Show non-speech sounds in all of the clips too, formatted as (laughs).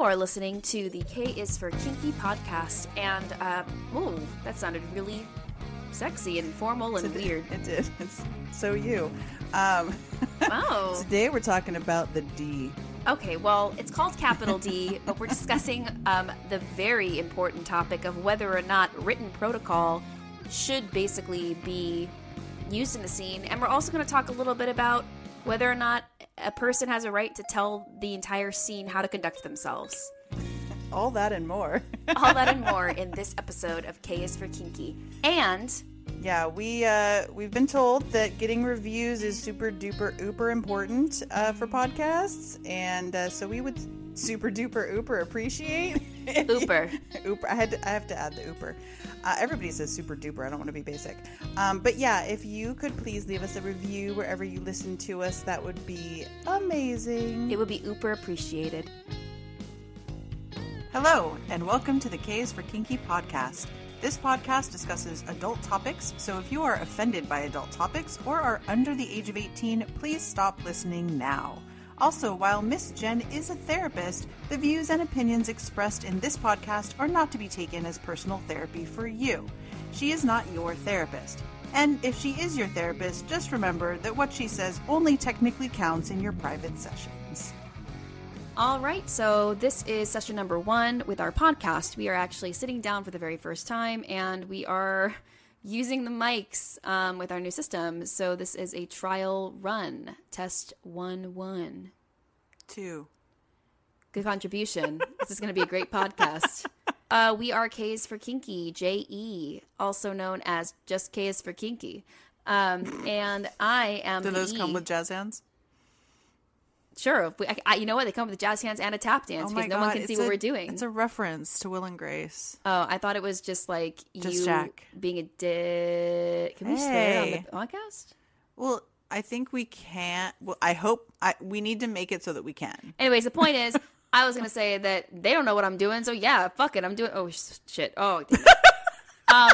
You are listening to the K is for Kinky podcast, and uh, oh, that sounded really sexy and formal and did- weird. It did. (laughs) It's so you. Um, (laughs) Oh, today we're talking about the D. okay. Well, it's called capital D, but we're discussing um, the very important topic of whether or not written protocol should basically be used in the scene, and we're also going to talk a little bit about whether or not a person has a right to tell the entire scene how to conduct themselves. (laughs) All that and more. (laughs) All that and more (laughs) in this episode of K is for Kinky. And yeah, we uh, we've been told that getting reviews is super duper uber important uh, for podcasts, and uh, so we would super duper uber appreciate. Uber. Uber. I had to, I have to add the Uber. Uh, everybody says super duper. I don't want to be basic. Um, but yeah, if you could please leave us a review wherever you listen to us, that would be amazing. it would be uber appreciated. Hello, and welcome to the K's for Kinky podcast. This podcast discusses adult topics, so if you are offended by adult topics or are under the age of 18, please stop listening now. Also, while Miss Jen is a therapist, the views and opinions expressed in this podcast are not to be taken as personal therapy for you. She is not your therapist. And if she is your therapist, just remember that what she says only technically counts in your private sessions. All right, so this is session number one with our podcast. We are actually sitting down for the very first time and we are using the mics um, with our new system. So this is a trial run, test one one. Two. Good contribution. (laughs) this is going to be a great podcast. Uh, we are K's for Kinky, J-E, also known as just K is for Kinky. Um, and I am Do the those come E. with jazz hands? Sure. If we, I, I, you know what? They come up with jazz hands and a tap dance oh because no one can see it's what a- we're doing. It's a reference to Will and Grace. Oh, I thought it was just like Just you Jack. being a dick. Can we swear on the podcast? Well, I think we can't. Well, I hope I, we need to make it so that we can. Anyways, the point is, (laughs) I was gonna say that they don't know what I'm doing, so yeah, fuck it, I'm doing. Oh sh- shit. Oh, (laughs) um,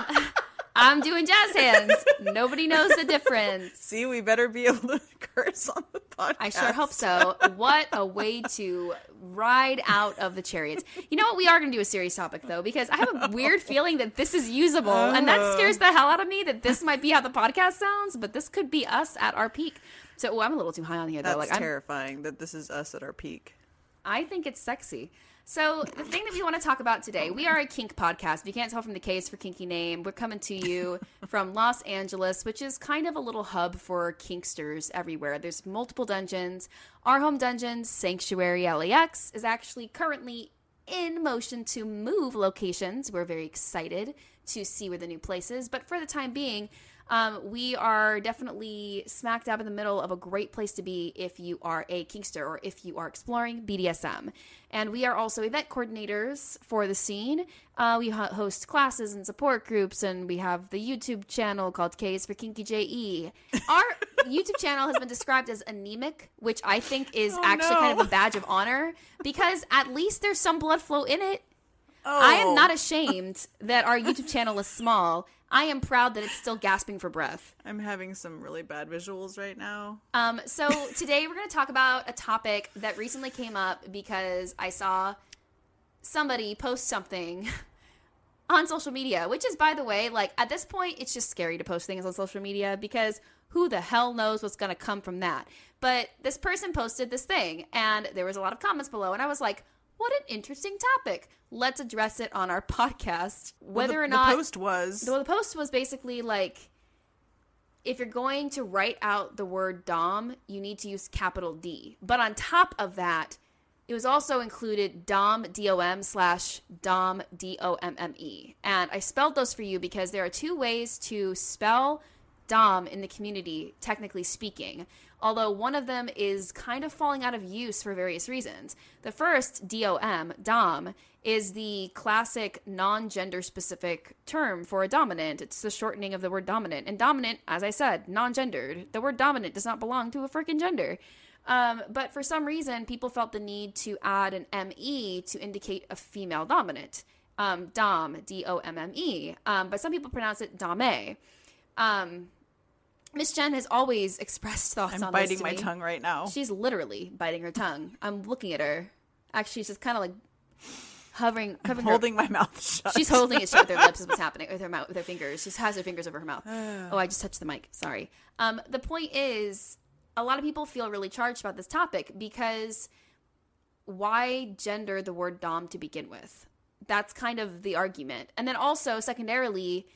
I'm doing jazz hands. Nobody knows the difference. See, we better be able to (laughs) curse on the podcast. I sure hope so. What a way to ride out of the chariots. You know what? We are going to do a serious topic though, because I have a (laughs) weird feeling that this is usable, and that oh. scares the hell out of me. That this might be how the podcast sounds, but this could be us at our peak. So, oh, I'm a little too high on here though. That's like, I'm, terrifying that this is us at our peak. I think it's sexy. So, the thing that we want to talk about today, we are a kink podcast. If you can't tell from the K's for Kinky name, we're coming to you (laughs) from Los Angeles, which is kind of a little hub for kinksters everywhere. There's multiple dungeons. Our home dungeon, Sanctuary LAX, is actually currently in motion to move locations. We're very excited to see where the new place is, but for the time being, um, we are definitely smack dab in the middle of a great place to be if you are a Kinkster or if you are exploring BDSM. And we are also event coordinators for the scene. Uh, we ho- host classes and support groups, and we have the YouTube channel called K's for Kinky JE. (laughs) Our YouTube channel has been described as anemic, which I think is actually kind of a badge of honor because at least there's some blood flow in it. Oh, I am not ashamed that our YouTube channel is small. I am proud that it's still gasping for breath. I'm having some really bad visuals right now. Um, so today we're going to talk about a topic that recently came up because I saw somebody post something (laughs) on social media, which is, by the way, like at this point, it's just scary to post things on social media because who the hell knows what's going to come from that. But this person posted this thing, and there was a lot of comments below, and I was like, what an interesting topic. Let's address it on our (laughs) podcast. Whether Well, the, or not the post was well, the post was basically like if you're going to write out the word Dom, you need to use capital D. But on top of that, it was also included Dom D O M slash Dom D O M M E. And I spelled those for you because there are two ways to spell Dom in the community, technically speaking. Although one of them is kind of falling out of use for various reasons. The first, DOM, Dom, is the classic non gender specific term for a dominant. It's the shortening of the word dominant. And dominant, as I said, non gendered. The word dominant does not belong to a freaking gender. Um, but for some reason, people felt the need to add an ME to indicate a female dominant. Um, Dom, D O M M E. Um, but some people pronounce it Dame. Um, Miss Jen has always expressed thoughts I'm on this biting my me. tongue right now. She's literally biting her tongue. I'm looking at her. Actually, she's just kind of like hovering, covering her- Holding my mouth shut. She's holding it shut with her lips. Is what's (laughs) happening with her mouth, with her fingers. She has her fingers over her mouth. (sighs) oh, I just touched the mic. Sorry. Um, the point is, a lot of people feel really charged about this topic because why gender the word dom to begin with? That's kind of the argument. And then also, secondarily,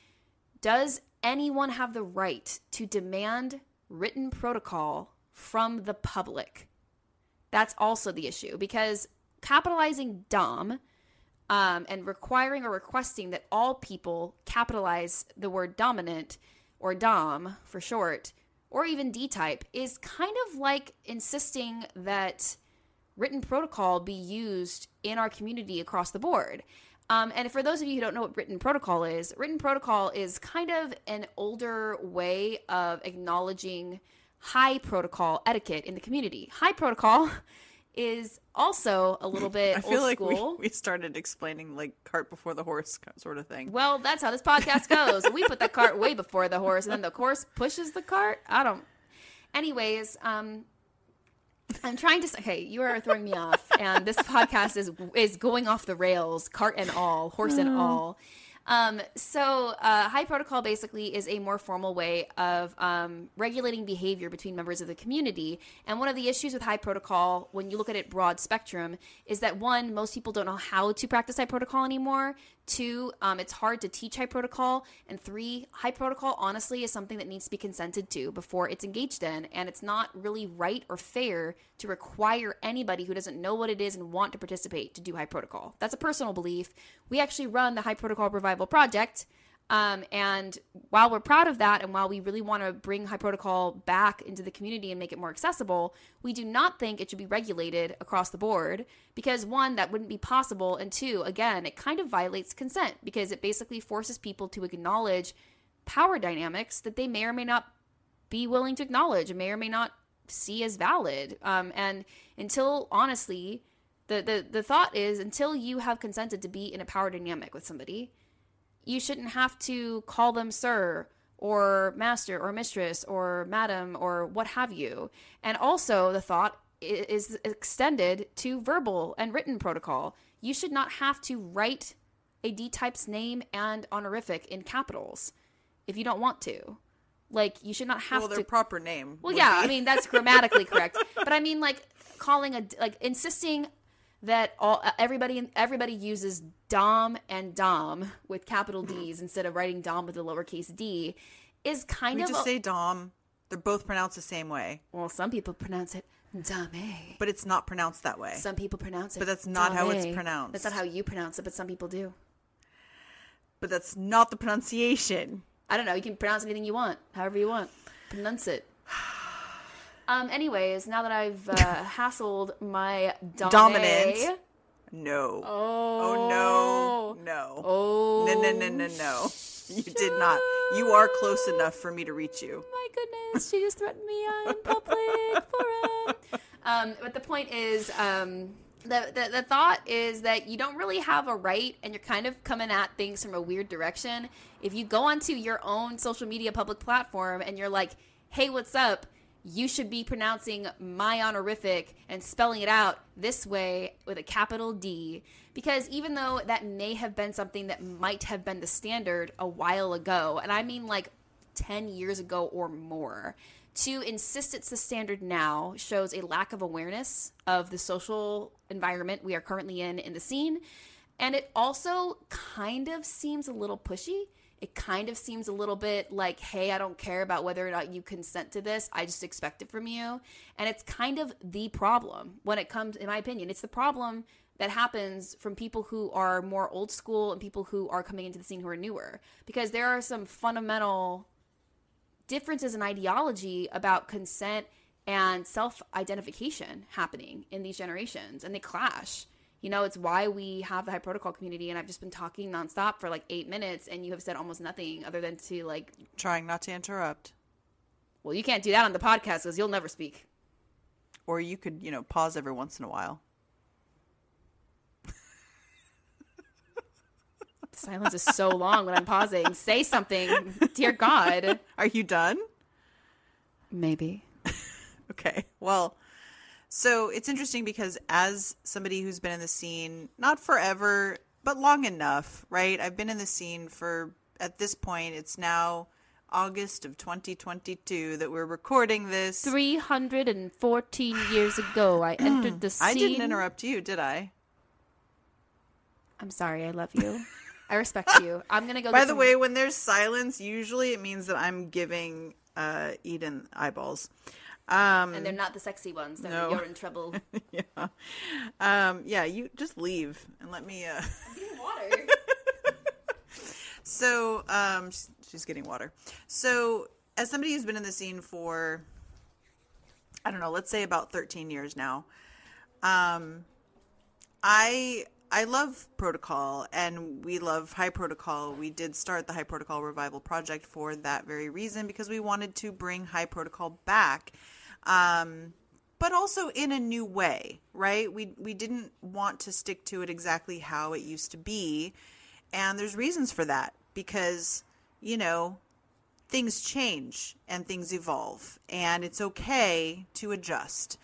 does anyone have the right to demand written protocol from the public? That's also the issue because capitalizing dom um, and requiring or requesting that all people capitalize the word dominant or dom for short or even D type is kind of like insisting that written protocol be used in our community across the board. Um, and for those of you who don't know what written protocol is, written protocol is kind of an older way of acknowledging high protocol etiquette in the community. High protocol (laughs) is also a little bit (laughs) I feel old like we, school. we started explaining like cart before the horse sort of thing. Well, that's how this podcast goes. we put the cart way before the horse, and then the horse pushes the cart. I don't. Anyways, um, I'm trying to say, hey, you are throwing me off, and this podcast is is going off the rails, cart and all, horse and all. Um, so, uh, high protocol basically is a more formal way of um, regulating behavior between members of the community. And one of the issues with high protocol, when you look at it broad spectrum, is that one, most people don't know how to practice high protocol anymore. Two, um, it's hard to teach high protocol. And three, high protocol honestly is something that needs to be consented to before it's engaged in. And it's not really right or fair to require anybody who doesn't know what it is and want to participate to do high protocol. That's a personal belief. We actually run the High Protocol Revival Project. Um, and while we're proud of that, and while we really want to bring high protocol back into the community and make it more accessible, we do not think it should be regulated across the board because one, that wouldn't be possible, and two, again, it kind of violates consent because it basically forces people to acknowledge power dynamics that they may or may not be willing to acknowledge and may or may not see as valid. Um, and until honestly, the, the the thought is until you have consented to be in a power dynamic with somebody, you shouldn't have to call them sir or master or mistress or madam or what have you. And also, the thought is extended to verbal and written protocol. You should not have to write a D type's name and honorific in capitals if you don't want to. Like, you should not have to well, to. their proper name. Well, yeah, be- I mean that's grammatically correct, (laughs) but I mean like calling a like insisting that all uh, everybody everybody uses dom and dom with capital D's instead of writing dom with a lowercase d is kind we of just a- say Dom. They're both pronounced the same way, well. Some people pronounce it dame. but it's not pronounced that way. Some people pronounce it, But that's not how it's pronounced. That's not how you pronounce it, but some people do. but that's not the pronunciation. I don't know. You can pronounce anything you want, however you want. Pronounce it. Um. Anyways, now that I've uh, (laughs) hassled my dame, Dominant. No. Oh. Oh no. No. Oh. No, no, no, no, no. You did not. You are close enough for me to reach you. my goodness, she just threatened me in public (laughs) forum. Um, but the point is, um, the, the the thought is that you don't really have a right, and you're kind of coming at things from a weird direction. If you go onto your own social media public platform and you're like, "Hey, what's up?" You should be pronouncing my honorific and spelling it out this way with a capital D. Because even though that may have been something that might have been the standard a while ago, and I mean like 10 years ago or more. To insist it's the standard now shows a lack of awareness of the social environment we are currently in in the scene. And it also kind of seems a little pushy. It kind of seems a little bit like, hey, I don't care about whether or not you consent to this. I just expect it from you. And it's kind of the problem when it comes, in my opinion, it's the problem that happens from people who are more old school and people who are coming into the scene who are newer. Because there are some fundamental differences in ideology about consent and self identification happening in these generations, and they clash. You know, it's why we have the high protocol community, and I've just been talking nonstop for like eight minutes, and you have said almost nothing other than to like, Trying not to interrupt. well, you can't do that on the podcast because you'll never speak. Or you could, you know, pause every once in a while. The (laughs) silence is so long when I'm pausing. Say something, dear God. (laughs) Are you done? Maybe. (laughs) Okay. Well, So it's interesting because as somebody who's been in the scene, not forever, but long enough, right? I've been in the scene for, at this point, it's now August of 2022 that we're recording this. 314 (sighs) years ago, I entered the scene. I didn't interrupt you, did I? I'm sorry, I love you. I respect you. (laughs) I'm gonna go. By the some- way, when there's silence, usually it means that I'm giving uh, Eden eyeballs. Um, and they're not the sexy ones. No. you're in trouble. (laughs) yeah, um, yeah. You just leave and let me. Uh... Getting water. (laughs) So, um, she's, she's getting water. So, as somebody who's been in the scene for, I don't know, let's say about 13 years now, um, I I love protocol and we love high protocol. We did start the high protocol revival project for that very reason because we wanted to bring high protocol back. Um, but also in a new way, right? We we didn't want to stick to it exactly how it used to be. And there's reasons for that because, you know, things change and things evolve and it's okay to adjust.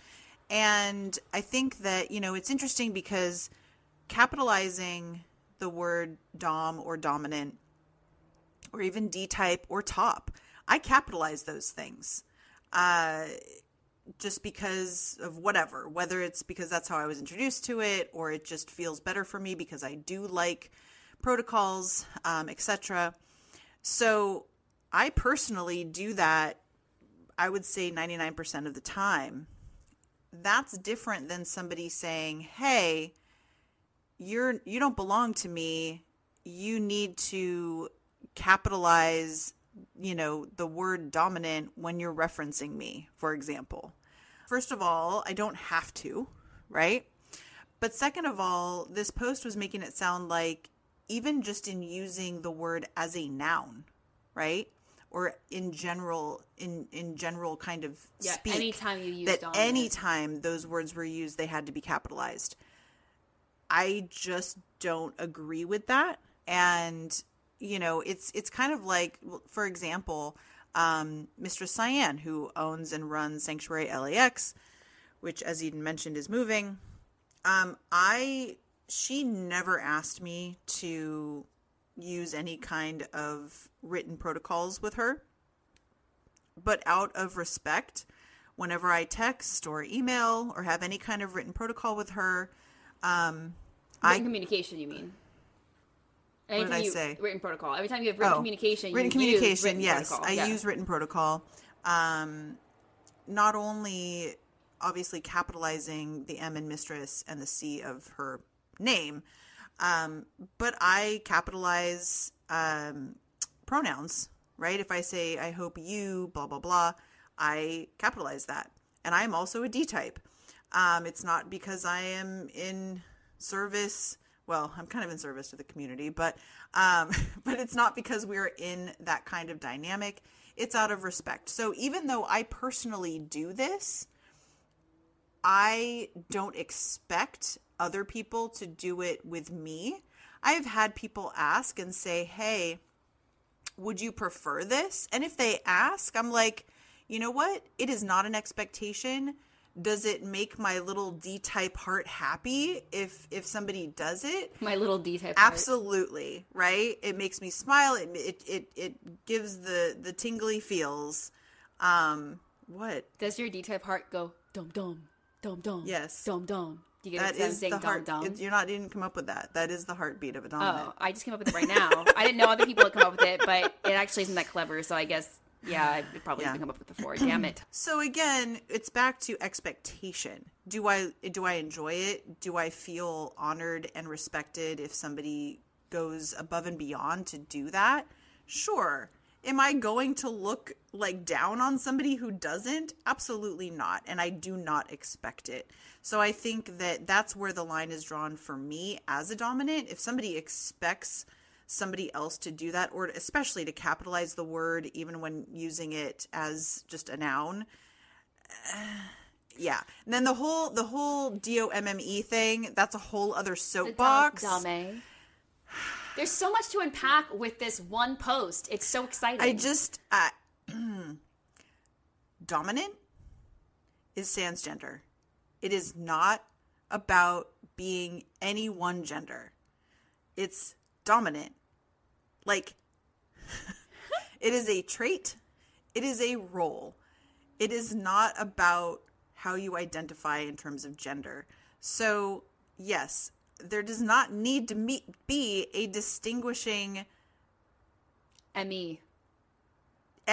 And I think that, you know, it's interesting because capitalizing the word dom or dominant or even D type or top, I capitalize those things. Uh, just because of whatever, whether it's because that's how I was introduced to it or it just feels better for me because I do like protocols, um, etc. So I personally do that, I would say 99% of the time. That's different than somebody saying, hey, you're you don't belong to me you need to capitalize you know the word dominant when you're referencing me for example first of all i don't have to right? But second of all this post was making it sound like even just in using the word as a noun right? Or in general in in general kind of Yeah, speak anytime you use that anytime those words were used they had to be capitalized. I just don't agree with that. And you know, it's it's kind of like, for example, um, Mistress Cyan, who owns and runs Sanctuary LAX, which, as Eden mentioned, is moving. Um, I she never asked me to use any kind of written protocols with her, but out of respect, whenever I text or email or have any kind of written protocol with her, um, Written I communication, you mean? Did Anything I you, say? Written protocol. Every time you have written Oh, communication, written you communication. use written yes, protocol. I Yeah. use written protocol. Um, not only obviously capitalizing the M in mistress and the C of her name, um, but I capitalize um, pronouns. Right? If I say I hope you blah blah blah, I capitalize that, and I'm also a D type. Um, it's not because I am in service. Well, I'm kind of in service to the community, but um, (laughs) but it's not because we're in that kind of dynamic. It's out of respect. So even though I personally do this, I don't expect other people to do it with me. I've had people ask and say, "Hey, would you prefer this?" And if they ask, I'm like, "You know what? It is not an expectation. Does it make my little D-type heart happy if if somebody does it?" My little D type. heart. Absolutely, right? It makes me smile. It it it, it gives the the tingly feels. Um what? Does your D type heart go dum dum dum dum? Yes. Dum dum. Do you get That it? 'cause saying the dum heart. dum. it- you're not didn't come up with that. That is the heartbeat of a dominant. Oh, I just came up with it right now. I didn't know other people had come up with it, but it actually isn't that clever. So I guess yeah, I probably Yeah. didn't come up with the four. Damn it. (clears throat) So again, it's back to expectation. Do I do I enjoy it? Do I feel honored and respected if somebody goes above and beyond to do that? Sure. Am I going to look like down on somebody who doesn't? Absolutely not, and I do not expect it. So I think that that's where the line is drawn for me as a dominant. If somebody expects somebody else to do that or especially to capitalize the word even when using it as just a noun (sighs) yeah and then the whole the whole d-o-m-m-e thing that's a whole other soapbox There's so much to unpack with this one post. It's so exciting. i just uh, (clears throat) dominant is sans gender It is not about being any one gender. It's dominant. Like (laughs) it is a trait. It is a role. It is not about how you identify in terms of gender. So, yes, there does not need to meet, be a distinguishing me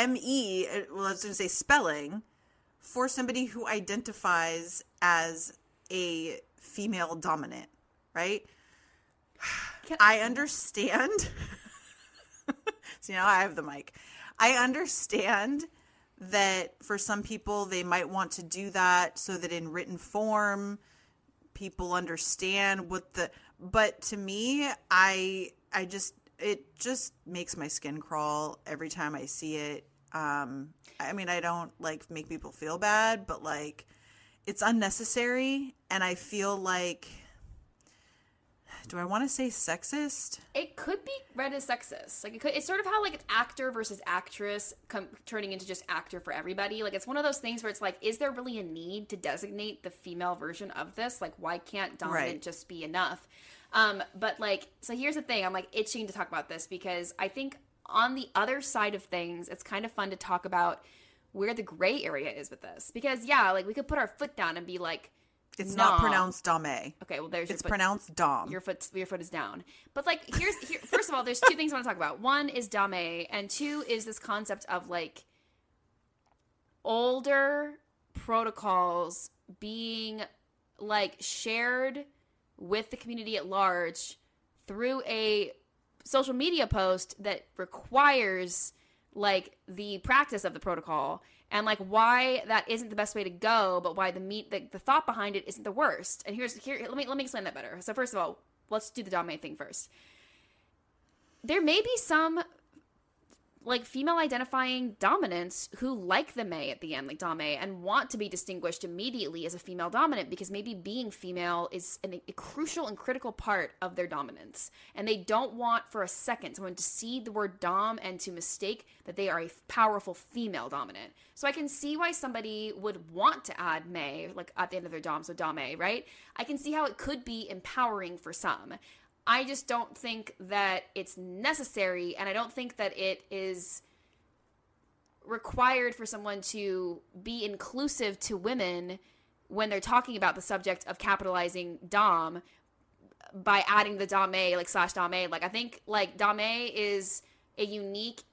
me uh, well i was going to say spelling for somebody who identifies as a female dominant right (sighs) i understand. (laughs) So now i have the mic. I understand that for some people they might want to do that so that in written form people understand what the but to me i i just it just makes my skin crawl every time i see it. Um i mean i don't like make people feel bad but like it's unnecessary and i feel like do i want to say sexist It could be read as sexist. Like it could, it's sort of how like it's actor versus actress com- turning into just actor for everybody. Like it's one of those things where it's like, is there really a need to designate the female version of this? Like why can't dominant Right. just be enough? Um, but like, so here's the thing. I'm like itching to talk about this because I think on the other side of things, it's kind of fun to talk about where the gray area is with this. Because yeah, like we could put our foot down and be like, it's Nah. not pronounced dame okay, well there's your it's pronounced dom your foot your foot is down. But like here's here first of all, there's two things I want to talk about. One is dame, and two is this concept of like older protocols being like shared with the community at large through a social media post that requires like the practice of the protocol and like why that isn't the best way to go but why the meat the, the thought behind it isn't the worst. And here's here let me let me explain that better. So first of all let's do the dominate thing first. There may be some like female identifying dominants who like the May at the end, like Dame, and want to be distinguished immediately as a female dominant because maybe being female is an, a crucial and critical part of their dominance. And they don't want for a second someone to see the word dom and to mistake that they are a powerful female dominant. So I can see why somebody would want to add May, like at the end of their dom, so Dame, right? I can see how it could be empowering for some. I just don't think that it's necessary, and I don't think that it is required for someone to be inclusive to women when they're talking about the subject of capitalizing dom by adding the dame like slash dame like i think like dame is a unique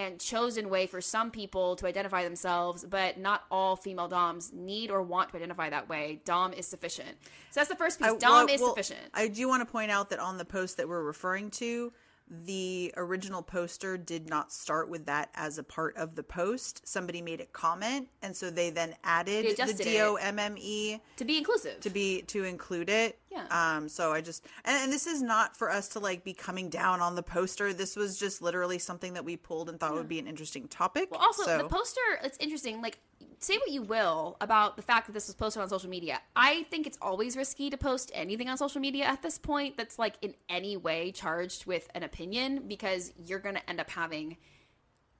and chosen way for some people to identify themselves but not all female doms need or want to identify that way. Dom is sufficient. So that's the first piece. I- dom well- is well, sufficient. I do want to point out that on the post that we're referring to, the original poster did not start with that as a part of the post. Somebody made a comment, and so they then added They the. D O M M E to be inclusive to be to include it. Yeah. Um. So I just and, and this is not for us to like be coming down on the poster. This was just literally something that we pulled and thought would be an interesting topic. Well, also so, the poster. It's interesting. Like, say what you will about the fact that this was posted on social media. I think it's always risky to post anything on social media at this point that's like in any way charged with an opinion because you're going to end up having,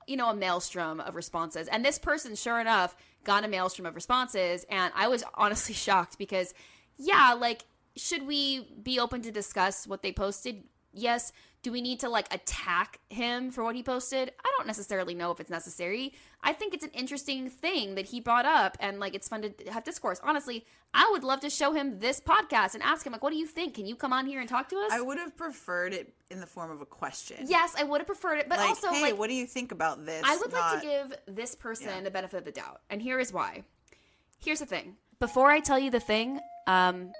you know, a maelstrom of responses. And this person, sure enough, got a maelstrom of responses, and I was honestly (laughs) shocked because, yeah, like, should we be open to discuss what they posted? Yes. Do we need to like attack him for what he posted? I don't necessarily know if it's necessary. I think it's an interesting thing that he brought up and like it's fun to have discourse. Honestly, I would love to show him this podcast and ask him like what do you think? Can you come on here and talk to us? I would have preferred it in the form of a question. yes, I would have preferred it, but Like, also hey, like what do you think about this? I would like to give this person Yeah. the benefit of the doubt, and here is why. Here's the thing. Before I tell you the thing, um,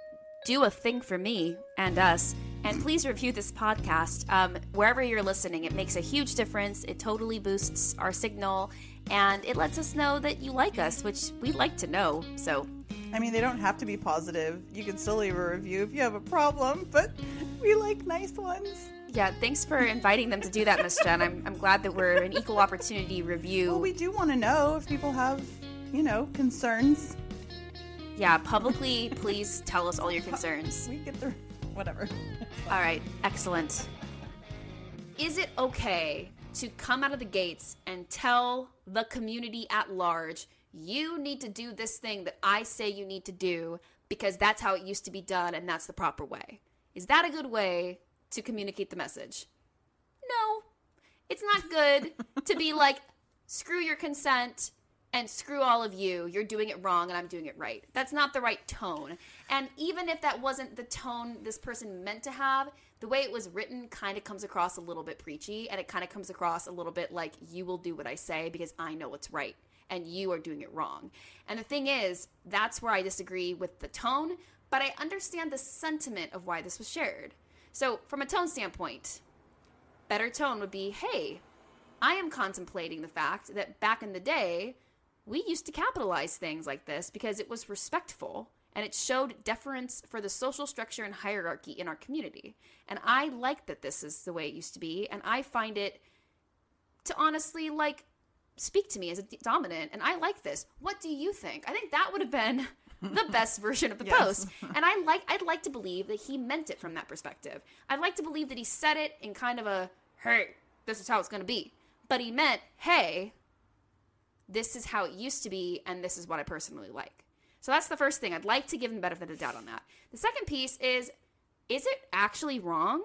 do a thing for me and us, and please review this podcast um, wherever you're listening. It makes a huge difference. It totally boosts our signal, and it lets us know that you like us, which we like to know. So I mean, they don't have to be positive. You can still leave a review if you have a problem, but we like nice ones. yeah, thanks for inviting them to do that, Miss Jen. I'm, I'm glad that we're an equal opportunity review. Well, we do want to know if people have, you know, concerns. yeah, publicly, please tell us all your concerns. We get the whatever. All right, excellent. Is it okay to come out of the gates and tell the community at large, you need to do this thing that I say you need to do because that's how it used to be done and that's the proper way. Is that a good way to communicate the message? No. It's not good to be like, screw your consent and screw all of you. You're doing it wrong and I'm doing it right. That's not the right tone. And even if that wasn't the tone this person meant to have, the way it was written kind of comes across a little bit preachy and it kind of comes across a little bit like you will do what I say because I know what's right and you are doing it wrong. And the thing is, that's where I disagree with the tone, but I understand the sentiment of why this was shared. So, from a tone standpoint, better tone would be hey, I am contemplating the fact that back in the day, we used to capitalize things like this because it was respectful and it showed deference for the social structure and hierarchy in our community. And I like that this is the way it used to be, and I find it to honestly like speak to me as a dominant, and I like this. What do you think? I think that would have been (laughs) the best version of the (laughs) yes. post. And I like I'd like to believe that he meant it from that perspective. I'd like to believe that he said it in kind of a hey, this is how it's going to be. But he meant, hey, this is how it used to be and this is what I personally like. So that's the first thing. I'd like to give him the benefit of the doubt on that. The second piece is is it actually wrong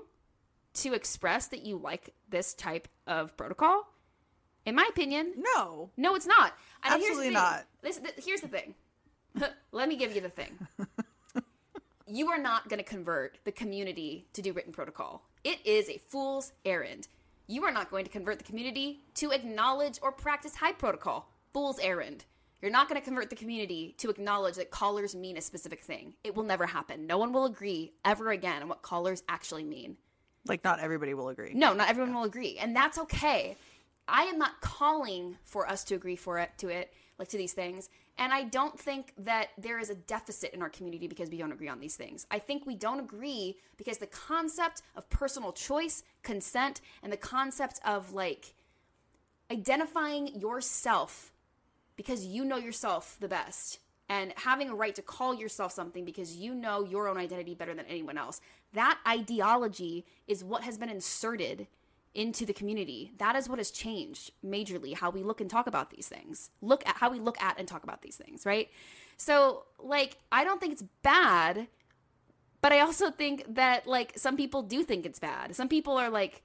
to express that you like this type of protocol? In my opinion, no. No, it's not. And Absolutely not. This, th- here's the thing. (laughs) Let me give you the thing. (laughs) you are not going to convert the community to do written protocol. It is a fool's errand. You are not going to convert the community to acknowledge or practice high protocol. Fool's errand. You're not going to convert the community to acknowledge that collars mean a specific thing. It will never happen. No one will agree ever again on what collars actually mean. Like, not everybody will agree. No, not everyone yeah. will agree. And that's okay. I am not calling for us to agree for it to it like to these things. And I don't think that there is a deficit in our community because we don't agree on these things. I think we don't agree because the concept of personal choice, consent, and the concept of like identifying yourself because you know yourself the best and having a right to call yourself something because you know your own identity better than anyone else. That ideology is what has been inserted into the community. That is what has changed majorly how we look and talk about these things. Look at how we look at and talk about these things, right? So, like, I don't think it's bad, but I also think that, like, some people do think it's bad. Some people are like,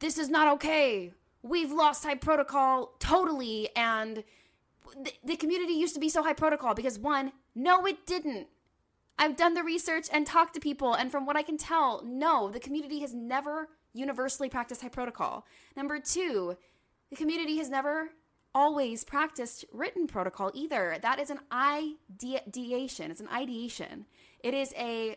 this is not okay. We've lost high protocol totally. And the, the community used to be so high protocol because, one, no, it didn't. I've done the research and talked to people, and from what I can tell, no, the community has never universally practiced high protocol. Number two, the community has never always practiced written protocol either. That is an ideation, it's an ideation. It is a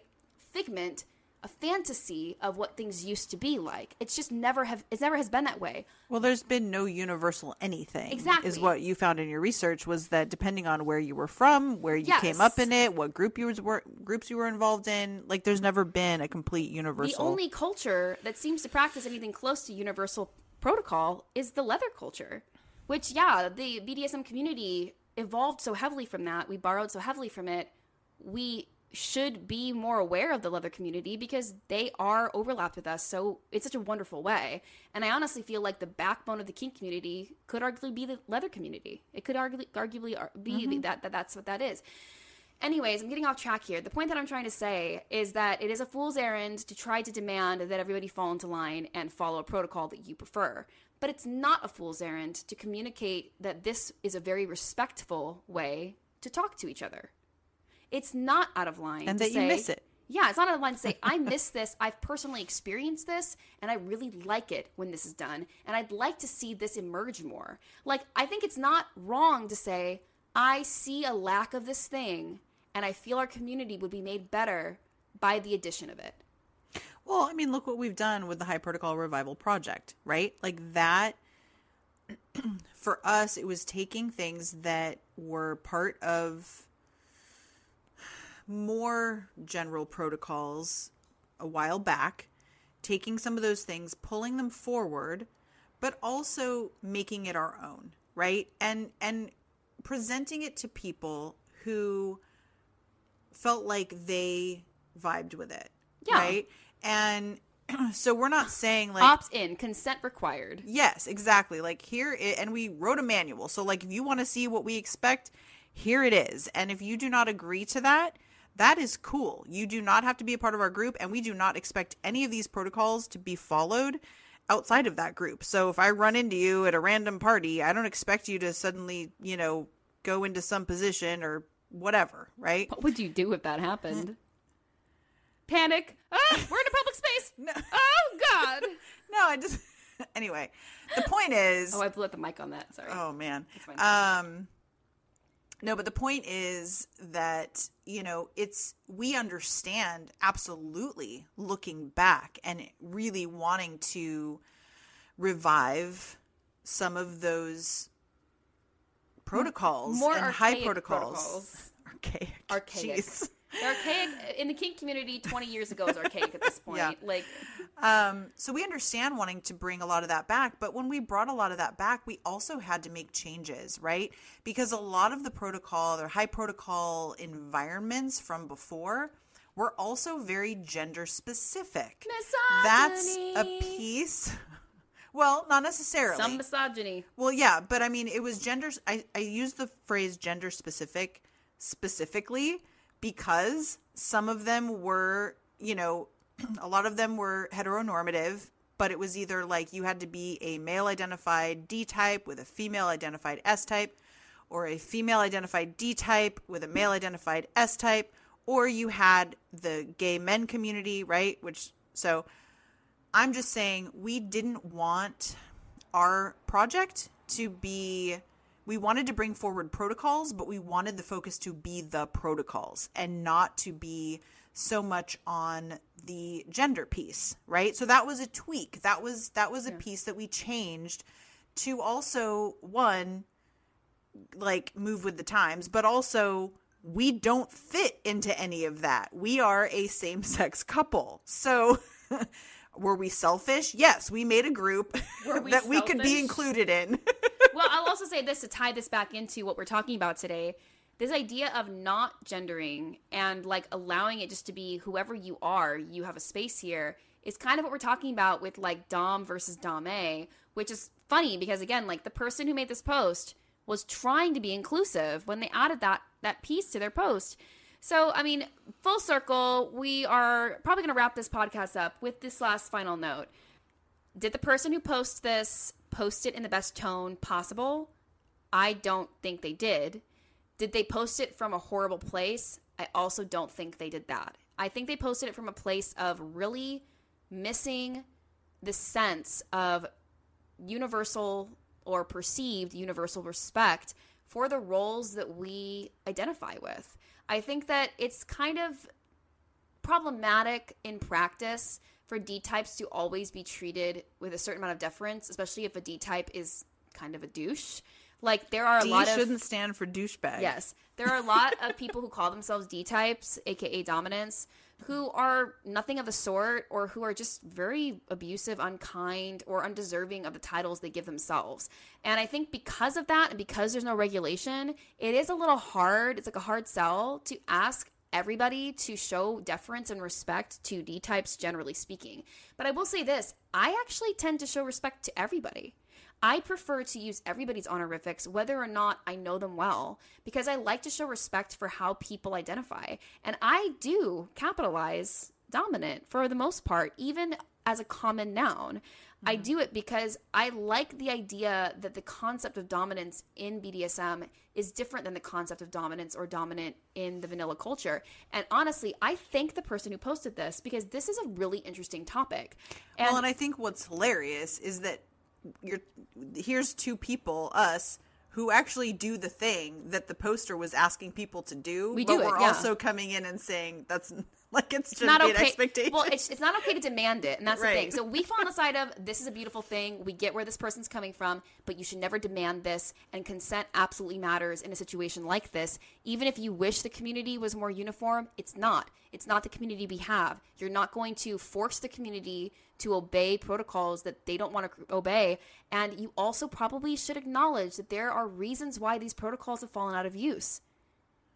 figment a fantasy of what things used to be like. It's just never have it never has been that way. Well, there's been no universal anything. Exactly. Is what you found in your research was that depending on where you were from, where you yes. came up in it, what group you were groups you were involved in, like there's never been a complete universal. The only culture that seems to practice anything close to universal protocol is the leather culture. Which yeah, the BDSM community evolved so heavily from that. We borrowed so heavily from it. We should be more aware of the leather community because they are overlapped with us. So it's such a wonderful way. And i honestly feel like the backbone of the kink community could arguably be the leather community. It could arguably, arguably be mm-hmm. that, that that's what that is. Anyways i'm getting off track here. The point that i'm trying to say is that it is a fool's errand to try to demand that everybody fall into line and follow a protocol that you prefer. But it's not a fool's errand to communicate that this is a very respectful way to talk to each other it's not out of line. And that say, you miss it. Yeah, it's not out of line to say, I miss this. I've personally experienced this, and I really like it when this is done. And I'd like to see this emerge more. Like, I think it's not wrong to say, I see a lack of this thing, and I feel our community would be made better by the addition of it. Well, I mean, look what we've done with the High Protocol Revival Project, right? Like that, (clears throat) for us, it was taking things that were part of more general protocols a while back, taking some of those things, pulling them forward, but also making it our own, right? And and presenting it to people who felt like they vibed with it. Yeah. Right? And (clears throat) so we're not saying like opt in consent required yes exactly like here and we wrote a manual so like if you want to see what we expect here it is and if you do not agree to that that is cool. You do not have to be a part of our group, and we do not expect any of these protocols to be followed outside of that group. So if I run into you at a random party, I don't expect you to suddenly, you know, go into some position or whatever, right? What would you do if that happened? (laughs) Panic. Ah, we're in a public space. (laughs) No. Oh God. (laughs) No, I just anyway. The point is Oh, I blew up the mic on that. Sorry. Oh man. Um no, but the point is that, you know, it's we understand absolutely looking back and really wanting to revive some of those protocols More and high protocols. protocols. (laughs) Archaic. Archaic. Jeez. (laughs) Archaic in the kink community. Twenty years ago is archaic at this (laughs) point. Yeah. Like, Um, so we understand wanting to bring a lot of that back, but when we brought a lot of that back, we also had to make changes, right? Because a lot of the protocol or high protocol environments from before were also very gender specific. misogyny. That's a piece. (laughs) Well, not necessarily. some misogyny. Well, yeah, but I mean, it was gender. I, I use the phrase gender specific specifically because some of them were, you know, (clears throat) a lot of them were heteronormative, but it was either like you had to be a male identified D type with a female identified S type, or a female identified D type with a male identified S type, or you had the gay men community, right? Which, so I'm just saying we didn't want our project to be we wanted to bring forward protocols, but we wanted the focus to be the protocols and not to be so much on the gender piece, right? So that was a tweak. That was that was a piece that we changed to also one like move with the times, but also we don't fit into any of that. We are a same-sex couple. So (laughs) were we selfish? Yes, we made a group we (laughs) that we could be included in. (laughs) well, I'll also say this to tie this back into what we're talking about today. This idea of not gendering and like allowing it just to be whoever you are, you have a space here, is kind of what we're talking about with like Dom versus Dom A, which is funny because again, like the person who made this post was trying to be inclusive when they added that that piece to their post. So, I mean, full circle, we are probably going to wrap this podcast up with this last final note did the person who posts this post it in the best tone possible? I don't think they did. Did they post it from a horrible place? I also don't think they did that. I think they posted it from a place of really missing the sense of universal or perceived universal respect for the roles that we identify with. I think that it's kind of problematic in practice for D types to always be treated with a certain amount of deference, especially if a D type is kind of a douche. Like there are a D lot of shouldn't stand for douchebag. Yes. There are a lot of people who call themselves D types, aka dominants, who are nothing of the sort or who are just very abusive, unkind, or undeserving of the titles they give themselves. And I think because of that and because there's no regulation, it is a little hard. It's like a hard sell to ask everybody to show deference and respect to D types, generally speaking. But I will say this I actually tend to show respect to everybody. I prefer to use everybody's honorifics, whether or not I know them well, because I like to show respect for how people identify. And I do capitalize dominant for the most part, even as a common noun. I mm-hmm. do it because I like the idea that the concept of dominance in BDSM is different than the concept of dominance or dominant in the vanilla culture. And honestly, I thank the person who posted this because this is a really interesting topic. And, well, and I think what's hilarious is that you're here's two people, us, who actually do the thing that the poster was asking people to do. We but do it, we're yeah. also coming in and saying that's (laughs) like it's just not okay. an expectation. Well, it's, it's not okay to demand it, and that's the thing. So we fall on the side of this is a beautiful thing. We get where this person's coming from, but you should never demand this. And consent absolutely matters in a situation like this. Even if you wish the community was more uniform, it's not. It's not the community we have. You're not going to force the community to obey protocols that they don't want to obey. And you also probably should acknowledge that there are reasons why these protocols have fallen out of use.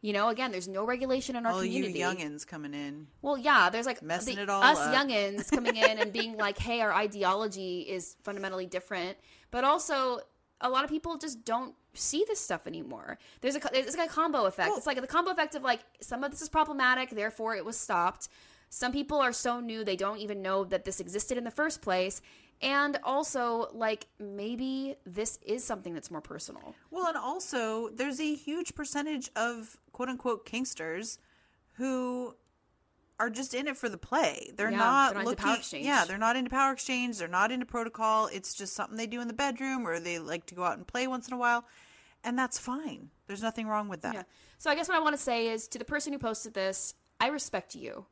You know, again, there's no regulation in our all you community. youngins coming in. Well, yeah, there's like Messing the- it all us up. youngins coming in and being (laughs) like, "Hey, our ideology is fundamentally different," but also a lot of people just don't see this stuff anymore. There's a there's like a combo effect. Well- it's like the combo effect of like some of this is problematic, therefore it was stopped. Some people are so new they don't even know that this existed in the first place. And also, like, maybe this is something that's more personal. Well, and also there's a huge percentage of quote unquote kinksters who are just in it for the play. They're Yeah, not they're not into looking. power exchange. Yeah, they're not into power exchange. They're not into protocol. It's just something they do in the bedroom, or they like to go out and play once in a while, and that's fine. There's nothing wrong with that. Yeah. So I guess what I want to say is to the person who posted this, I respect you.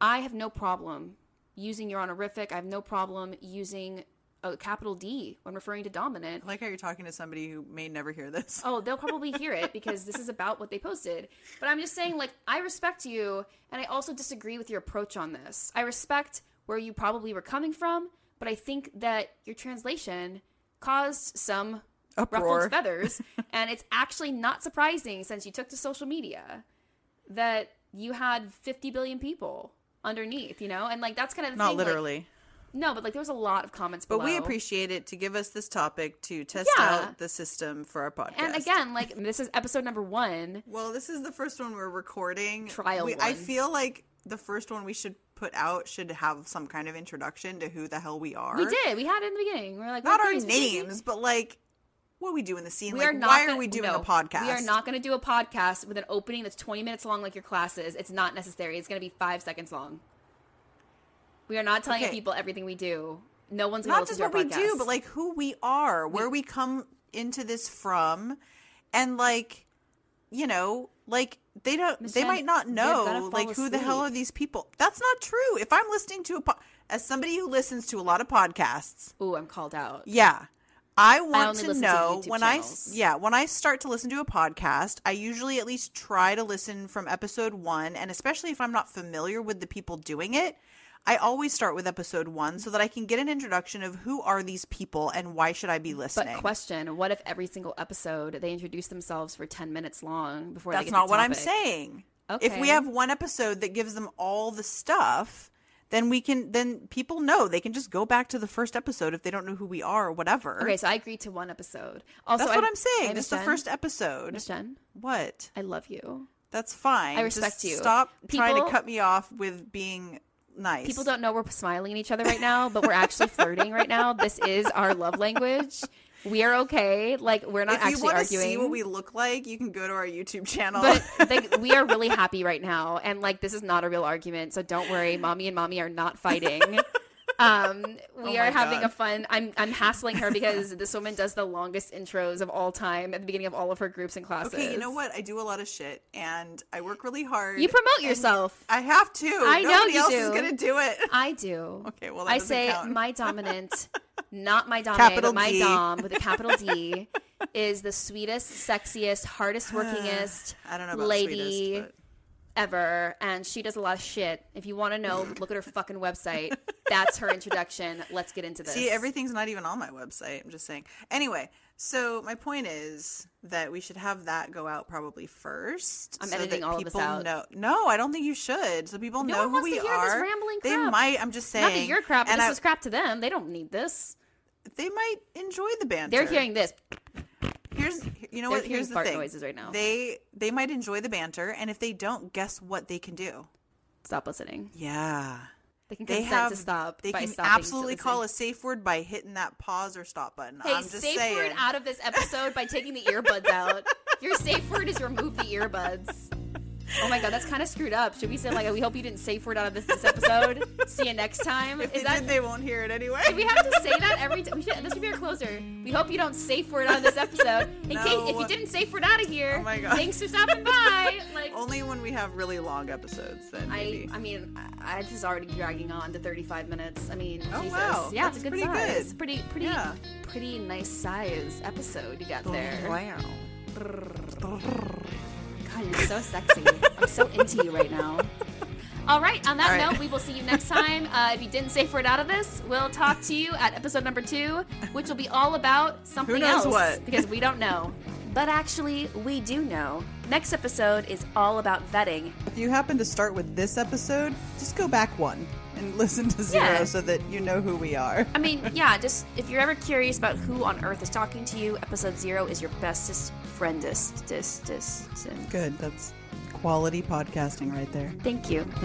I have no problem using your honorific. I have no problem using a capital D when referring to dominant. I like how you're talking to somebody who may never hear this. Oh, they'll (laughs) probably hear it because this is about what they posted. But I'm just saying, like, I respect you, and I also disagree with your approach on this. I respect where you probably were coming from, but I think that your translation caused some ruffled feathers, (laughs) and it's actually not surprising since you took to social media that you had 50 billion people underneath, you know, and like that's kind of the Not thing, like- literally. no, but like there was a lot of comments But we appreciate it to give us this topic to test Yeah. out the system for our podcast. And again, like this is episode number one. well, this is the first one we're recording. Trial We, I feel like the first one we should put out should have some kind of introduction to who the hell we are. We did. We had it in the beginning. We are like, Not our names, but like what are we do in the scene. We like, are not. why are gonna- we doing no, a podcast? We are not going to do a podcast with an opening that's 20 minutes long like your classes. It's not necessary. It's going to be five seconds long. We are not telling Okay. people everything we do. No one's going to not just what we do, but like who we are, where we come into this from, and like, you know, like they don't, Miss they Jen, might not know, like who the hell are these people? That's not true. If I'm listening to a, po- as somebody who listens to a lot of podcasts, Ooh, I'm called out. yeah. I want only to to know YouTube when I yeah, when I start to listen to a podcast, I usually at least try to listen from episode 1 and especially if I'm not familiar with the people doing it, I always start with episode 1 so that I can get an introduction of who are these people and why should I be listening. But question: What if every single episode they introduce themselves for 10 minutes long before they That's not to what I'm saying. If we have one episode that gives them all the stuff, then we can then people know they can just go back to the first episode if they don't know who we are or whatever. Okay, so I agreed to one episode. Also, That's what I- I'm saying. Hey, This is the first episode. Miss Jen, What? I love you. That's fine. I respect Just you. Stop trying to cut me off with being nice. People don't know we're smiling at each other right now, but we're actually (laughs) flirting right now. This is our love language. We are okay. Like we're not If you actually want to arguing. see what we look like, you can go to our YouTube channel. but (laughs) like, we are really happy right now, and like this is not a real argument. So don't worry, mommy and mommy are not fighting. (laughs) Um, we Oh are having God. a fun. I'm I'm hassling her because this woman does the longest intros of all time at the beginning of all of her groups and classes. okay, you know what? I do a lot of shit, and I work really hard. You promote yourself. I have to. I know Nobody you else do. is gonna do it. I do. Okay, well, I say count. my dominant, (laughs) not my dom, but my D. dom with a capital D (laughs) is the sweetest, sexiest, hardest workingest I don't know lady sweetest, ever, and she does a lot of shit. If you want to know, (laughs) look at her fucking website. That's her introduction. Let's get into but this. see, everything's not even on my website. I'm just saying. Anyway, so my point is that we should have that go out probably first. I'm so editing all of this people out. Know. No, I don't think you should. So people No know one who we to hear are. this rambling crap. They might. I'm just saying. Not that you're crap, and this I- is crap to them. They don't need this. They might enjoy the banter. They're hearing this. Here's you know They're what? Here's the thing. noises right now. They they might enjoy the banter, and if they don't, guess what they can do? Stop listening. Yeah, They can they have to stop. They can absolutely call a safe word by hitting that pause or stop button. Hey, I'm just safe saying. word out of this episode by taking the earbuds out. (laughs) Your safe word is remove the earbuds. Oh my god, that's kind of screwed up. Should we say like, we hope you didn't safe word out of this this episode? See you next time. if Is they that? did, they won't hear it anyway. do we have to say that every time? Should, this should be our closer. We hope you don't safe word out of this episode. In No. case if you didn't safe word out of here, Oh my God. thanks for stopping by. (laughs) Like. Only when we have really long episodes, then I, maybe. I mean, I, I this is already dragging on to 35 minutes. I mean, Oh, Jesus. wow. Yeah, it's a good pretty size. good. Pretty, pretty, Yeah. pretty nice size episode you got oh, there. wow. God, you're so sexy. I'm so into you right now. All right, on that All right. note, we will see you next time. Uh, if you didn't safe word out of this, we'll talk to you at episode number two, which will be all about (laughs) something knows else. what? Because we don't know. But actually, we do know. Next episode is all about vetting. If you happen to start with this episode, just go back one. And (laughs) listen to Zero Yeah. so that you know who we are. I mean, (laughs) yeah, just if you're ever curious about who on earth is talking to you, episode zero is your bestest friendest. Dis, dis. Good. That's quality podcasting right there. Thank you. (laughs)